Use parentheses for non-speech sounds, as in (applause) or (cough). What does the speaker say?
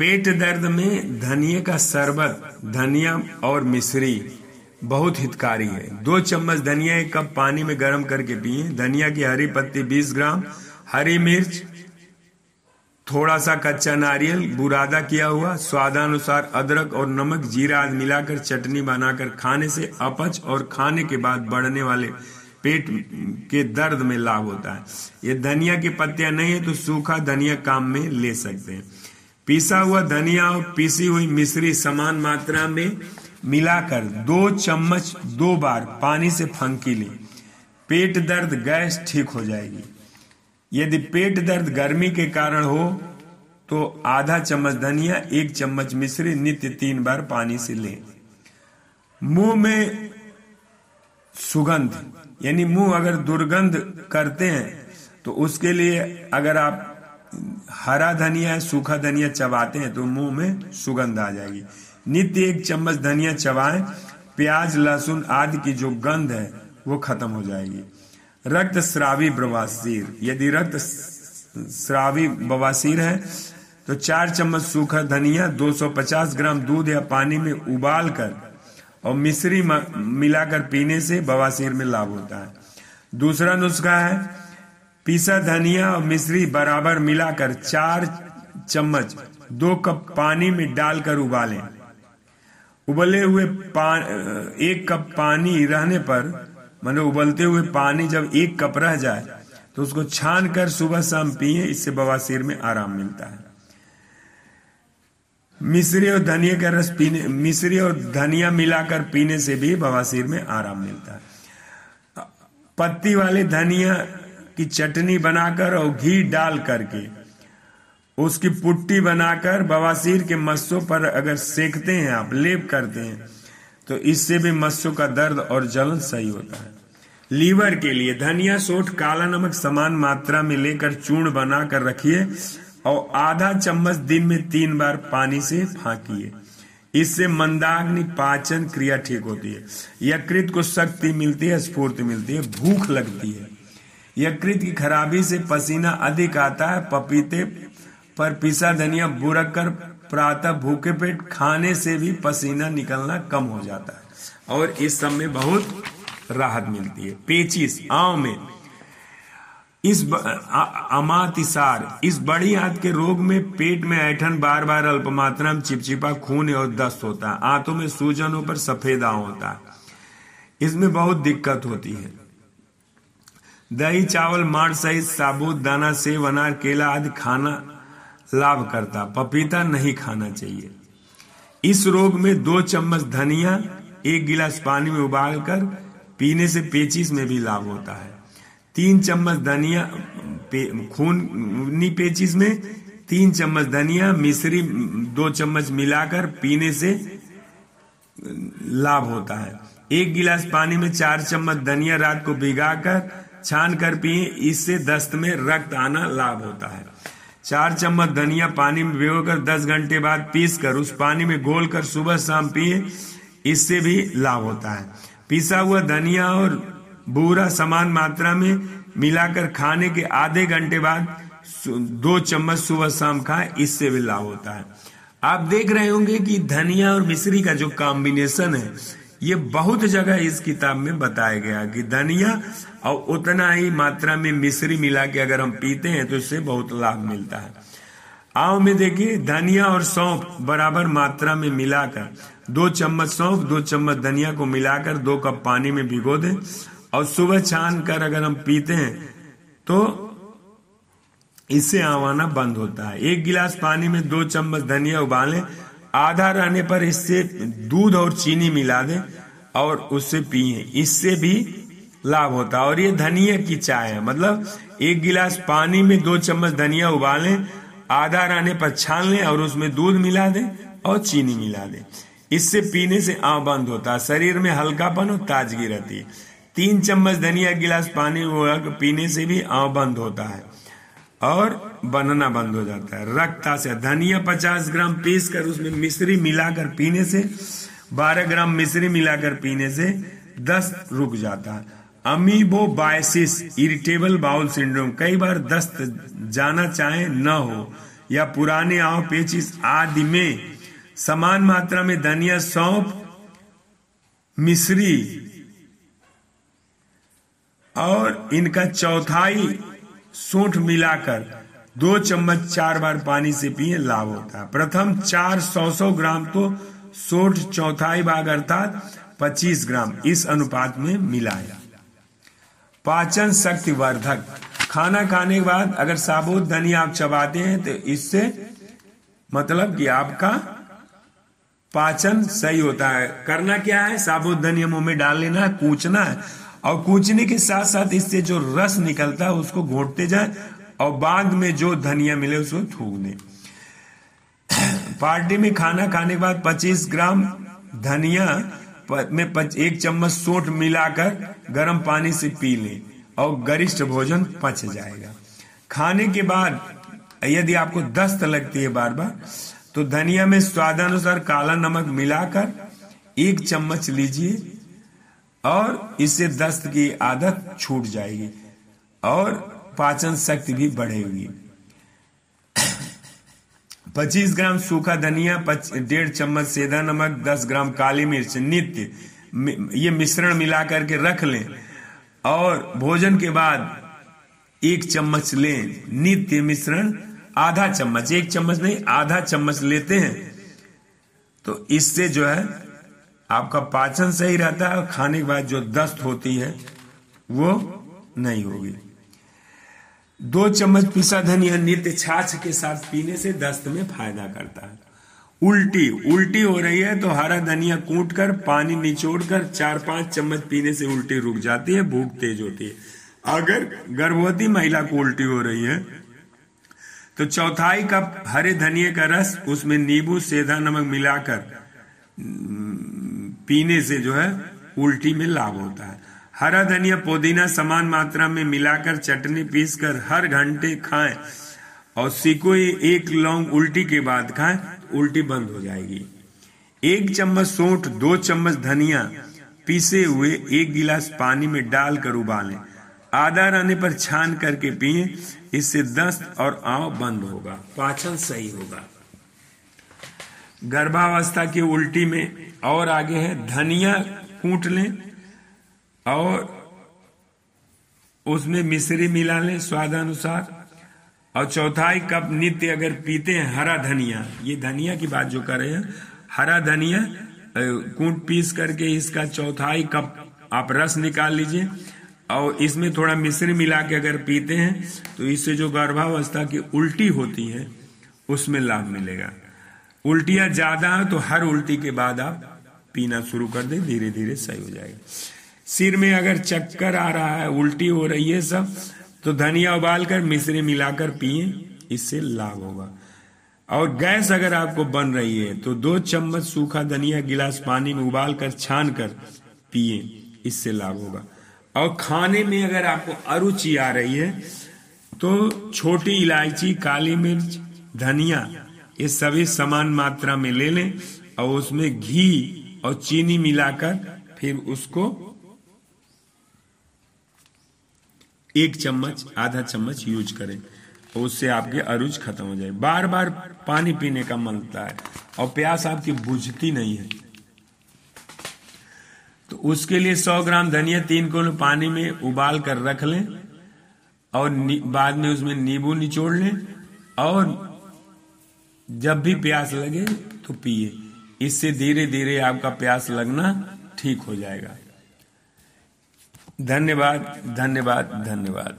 पेट दर्द में धनिया का शरबत, धनिया और मिश्री बहुत हितकारी है। दो चम्मच धनिया, एक कप पानी में गर्म करके पिए। धनिया की हरी पत्ती 20 ग्राम, हरी मिर्च थोड़ा सा कच्चा नारियल, बुरादा किया हुआ, स्वादानुसार अदरक और नमक, जीरा आदि मिलाकर चटनी बनाकर खाने से अपच और खाने के बाद बढ़ने वाले पेट के दर्द में लाभ होता है। ये धनिया की पत्तियाँ नहीं है तो सूखा धनिया काम में ले सकते हैं। पीसा हुआ धनिया और पीसी हुई मिश्री समान मात्रा में मिलाकर दो चम्मच दो बार पानी से फंकी लें। पेट दर्द गैस ठीक हो जाएगी। यदि पेट दर्द गर्मी के कारण हो तो आधा चम्मच धनिया, एक चम्मच मिश्री नित्य तीन बार पानी से लें। मुँह में सुगंध, यानी मुँह अगर दुर्गंध करते हैं तो उसके लिए अगर आप हरा धनिया सूखा धनिया चबाते हैं तो मुँह में सुगंध आ जाएगी। नित्य एक चम्मच धनिया चबाएँ, प्याज, लहसुन आदि की जो गंध है, वो खत्म हो जाएगी। रक्त श्रावी बवासीर, यदि रक्त श्रावी बवासीर है तो चार चम्मच सूखा धनिया 250 ग्राम दूध या पानी में उबाल कर और मिश्री मिलाकर पीने से बवासीर में लाभ होता है। दूसरा नुस्खा है पीसा धनिया और मिश्री बराबर मिलाकर चार चम्मच दो कप पानी में डालकर उबालें। उबले हुए एक कप पानी रहने पर मतलब उबलते हुए पानी जब एक कप रह जाए तो उसको छान कर सुबह शाम पिए, इससे बवासीर में आराम मिलता है। मिश्री और धनिया का रस पीने, मिश्री और धनिया मिलाकर पीने से भी बवासीर में आराम मिलता है। पत्ती वाले धनिया की चटनी बनाकर और घी डाल करके, उसकी पुट्टी बनाकर बवासीर के मस्सों पर अगर सेकते हैं, आप लेप करते हैं तो इससे भी मस्सों का दर्द और जलन सही होता है। लीवर के लिए धनिया सोठ, काला नमक समान मात्रा में लेकर चूर्ण बनाकर रखिए और आधा चम्मच दिन में तीन बार पानी से फांकिए। इससे मंदाग्नि पाचन क्रिया ठीक होती है। यकृत को शक्ति मिलती है, स्फूर्ति मिलती है, भूख लगती है। यकृत की खराबी से पसीना अधिक आता है। पपीते पर पिसा धनिया बुरक कर प्रातः भूखे पेट खाने से भी पसीना निकलना कम हो जाता है। और इस सब में बहुत राहत मिलती है। पेचिस, आव में। इस अमातिसार, इस बड़ी आंत के रोग में पेट में ऐठन बार बार अल्प मात्रा में चिपचिपा खून और दस्त होता है। आंतों में सूजनों पर सफ़ेद आव होता है। इसमें बहुत दिक्कत होती है। दही, चावल, मांड सहित साबुत, दाना, सेव, अनार, केला आदि खाना लाभ करता। पपीता नहीं खाना चाहिए। इस रोग में दो चम्मच धनिया, एक गिलास पानी में उबालकर पीने से पेचिस में भी लाभ होता है। तीन चम्मच धनिया खूनी पेचिस में तीन चम्मच धनिया, मिश्री, दो चम्मच मिलाकर पीने से लाभ होता है। एक गिलास पानी में चार चम्मच धनिया रात को भिगाकर छान कर पिए इससे दस्त में रक्त आना लाभ होता है। चार चम्मच धनिया पानी में भिगोकर 10 घंटे बाद पीस कर उस पानी में घोल कर सुबह शाम पिए इससे भी लाभ होता है। पिसा हुआ धनिया और बूरा समान मात्रा में मिलाकर खाने के आधे घंटे बाद दो चम्मच सुबह शाम खाए, इससे भी लाभ होता है। आप देख रहे होंगे कि धनिया और मिश्री का जो कॉम्बिनेशन है ये बहुत जगह इस किताब में बताया गया कि धनिया और उतना ही मात्रा में मिश्री मिला के अगर हम पीते हैं तो इससे बहुत लाभ मिलता है। आव में देखिए, धनिया और सौंफ बराबर मात्रा में मिलाकर, दो चम्मच सौंफ, दो चम्मच धनिया को मिलाकर दो कप पानी में भिगो दें और सुबह छान कर अगर हम पीते हैं तो इससे आवाना बंद होता है। एक गिलास पानी में दो चम्मच धनिया उबालें आधा रहने पर इससे दूध और चीनी मिला दें और उससे पिए। इससे भी लाभ होता है। और ये धनिया की चाय है। मतलब एक गिलास पानी में दो चम्मच धनिया उबालें, आधा रहने पर छान लें और उसमें दूध मिला दें और चीनी मिला दें। इससे पीने से आंव बंद होता है। शरीर में हल्कापन और ताजगी रहती है। तीन चम्मच धनिया गिलास पानी पीने से भी आंव बंद होता है। और बनना बंद हो जाता है। रक्ता से धनिया 50 ग्राम पीस कर उसमें मिश्री मिलाकर पीने से 12 ग्राम मिश्री मिलाकर पीने से दस्त रुक जाता है। अमीबोबाइसिस इरिटेबल बाउल सिंड्रोम, कई बार दस्त जाना चाहे न हो, या पुराने आव पेचिस आदि में समान मात्रा में धनिया सौंप, मिश्री, और इनका चौथाई सूंठ मिलाकर दो चम्मच चार बार पानी से पिए, लाभ होता है। प्रथम चार सौ सौ ग्राम तो सोठ चौथाई भाग अर्थात पच्चीस ग्राम इस अनुपात में मिलाया। पाचन शक्ति वर्धक। खाना खाने के बाद अगर साबुत धनिया आप चबाते हैं तो इससे मतलब कि आपका पाचन सही होता है। करना क्या है? साबुत धनिया मुँह में डाल लेना है, कूचना है। और कूचने के साथ साथ इससे जो रस निकलता है, उसको घोटते जाए और बाद में जो धनिया मिले, उसको थूक दें पार्टी में खाना खाने के बाद 25 ग्राम धनिया में एक चम्मच सोट मिलाकर गर्म पानी से पी लें और गरिष्ठ भोजन पच जाएगा। खाने के बाद, यदि आपको दस्त लगती है बार बार तो धनिया में स्वादानुसार काला नमक मिलाकर एक चम्मच लीजिए। और इससे दस्त की आदत छूट जाएगी और पाचन शक्ति भी बढ़ेगी। (coughs) 25 ग्राम सूखा धनिया डेढ़ चम्मच सेधा नमक 10 ग्राम काली मिर्च, नित्य ये मिश्रण मिला करके रख लें और भोजन के बाद एक चम्मच लें नित्य मिश्रण, आधा चम्मच, एक चम्मच नहीं, आधा चम्मच लेते हैं। तो इससे जो है आपका पाचन सही रहता है और खाने के बाद जो दस्त होती है, वो नहीं होगी। दो चम्मच पिसा धनिया नित्य छाछ के साथ पीने से दस्त में फ़ायदा करता है। उल्टी उल्टी हो रही है तो हरा धनिया कूट कर पानी निचोड़ कर चार पाँच चम्मच पीने से उल्टी रुक जाती है, भूख तेज होती है। अगर गर्भवती महिला को उल्टी हो रही है तो चौथाई कप हरे धनिया का रस, उसमें नींबू, सेधा नमक मिलाकर पीने से जो है, उल्टी में लाभ होता है। हरा धनिया पुदीना समान मात्रा में मिलाकर चटनी पीसकर हर घंटे खाएँ और सिकोई एक लौंग उल्टी के बाद खाएँ, उल्टी बंद हो जाएगी। एक चम्मच सोंठ, दो चम्मच धनिया पीसे हुए एक गिलास पानी में डालकर उबालें। आधा रहने पर छान करके पिए, इससे दस्त और आव बंद होगा, पाचन सही होगा। गर्भावस्था की उल्टी में और आगे है, धनिया कूट लें और उसमें मिश्री मिला लें स्वादानुसार। और चौथाई कप नित्य अगर पीते हैं, हरा धनिया। ये धनिया की बात जो कर रहे हैं, हरा धनिया कूट पीस करके इसका चौथाई कप आप रस निकाल लीजिए। और इसमें थोड़ा मिश्री मिला के अगर पीते हैं तो इससे जो गर्भावस्था की उल्टी होती है, उसमें लाभ मिलेगा। उल्टियाँ ज़्यादा है तो हर उल्टी के बाद आप पीना शुरू कर दे धीरे धीरे सही हो जाएगा। सिर में अगर चक्कर आ रहा है, उल्टी हो रही है सब तो धनिया उबाल कर मिश्री मिलाकर पिए, इससे लाभ होगा। और गैस अगर आपको बन रही है तो दो चम्मच सूखा धनिया गिलास पानी में उबाल कर छान कर पिए, इससे लाभ होगा। और खाने में अगर आपको अरुचि आ रही है तो छोटी इलायची, काली मिर्च, धनिया ये सभी समान मात्रा में ले लें और उसमें घी और चीनी मिलाकर फिर उसको एक चम्मच, आधा चम्मच यूज़ करें और उससे आपके अरुज खत्म हो जाए। बार बार पानी पीने का मन होता है और प्यास आपकी बुझती नहीं है। तो उसके लिए 100 ग्राम धनिया, तीन कोलो पानी में उबाल कर रख लें और बाद में उसमें नींबू निचोड़ लें और जब भी प्यास लगे तो पिए। इससे धीरे धीरे आपका प्यास लगना ठीक हो जाएगा। धन्यवाद धन्यवाद धन्यवाद।